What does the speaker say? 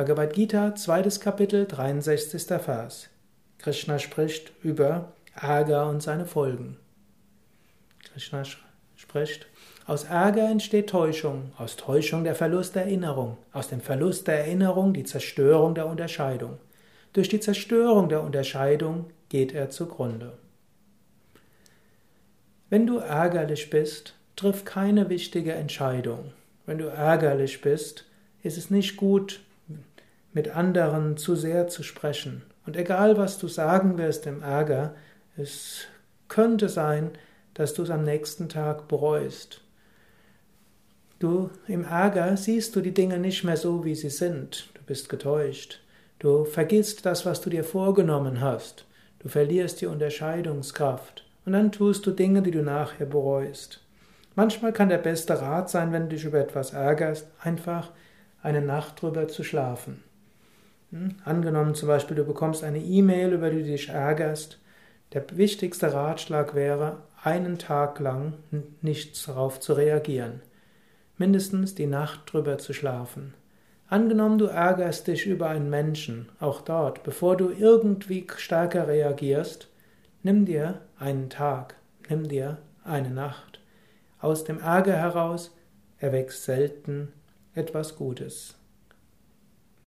Bhagavad Gita, zweites Kapitel, 63. Vers. Krishna spricht über Ärger und seine Folgen. Krishna spricht, aus Ärger entsteht Täuschung, aus Täuschung der Verlust der Erinnerung, aus dem Verlust der Erinnerung die Zerstörung der Unterscheidung. Durch die Zerstörung der Unterscheidung geht er zugrunde. Wenn du ärgerlich bist, triff keine wichtige Entscheidung. Wenn du ärgerlich bist, ist es nicht gut, mit anderen zu sehr zu sprechen. Und egal, was du sagen wirst im Ärger, es könnte sein, dass du es am nächsten Tag bereust. Du im Ärger siehst du die Dinge nicht mehr so, wie sie sind. Du bist getäuscht. Du vergisst das, was du dir vorgenommen hast. Du verlierst die Unterscheidungskraft. Und dann tust du Dinge, die du nachher bereust. Manchmal kann der beste Rat sein, wenn du dich über etwas ärgerst, einfach eine Nacht drüber zu schlafen. Hm? Angenommen zum Beispiel, du bekommst eine E-Mail, über die du dich ärgerst. Der wichtigste Ratschlag wäre, einen Tag lang nicht darauf zu reagieren. Mindestens die Nacht drüber zu schlafen. Angenommen, du ärgerst dich über einen Menschen, auch dort, bevor du irgendwie stärker reagierst, nimm dir einen Tag, nimm dir eine Nacht. Aus dem Ärger heraus erwächst selten etwas Gutes.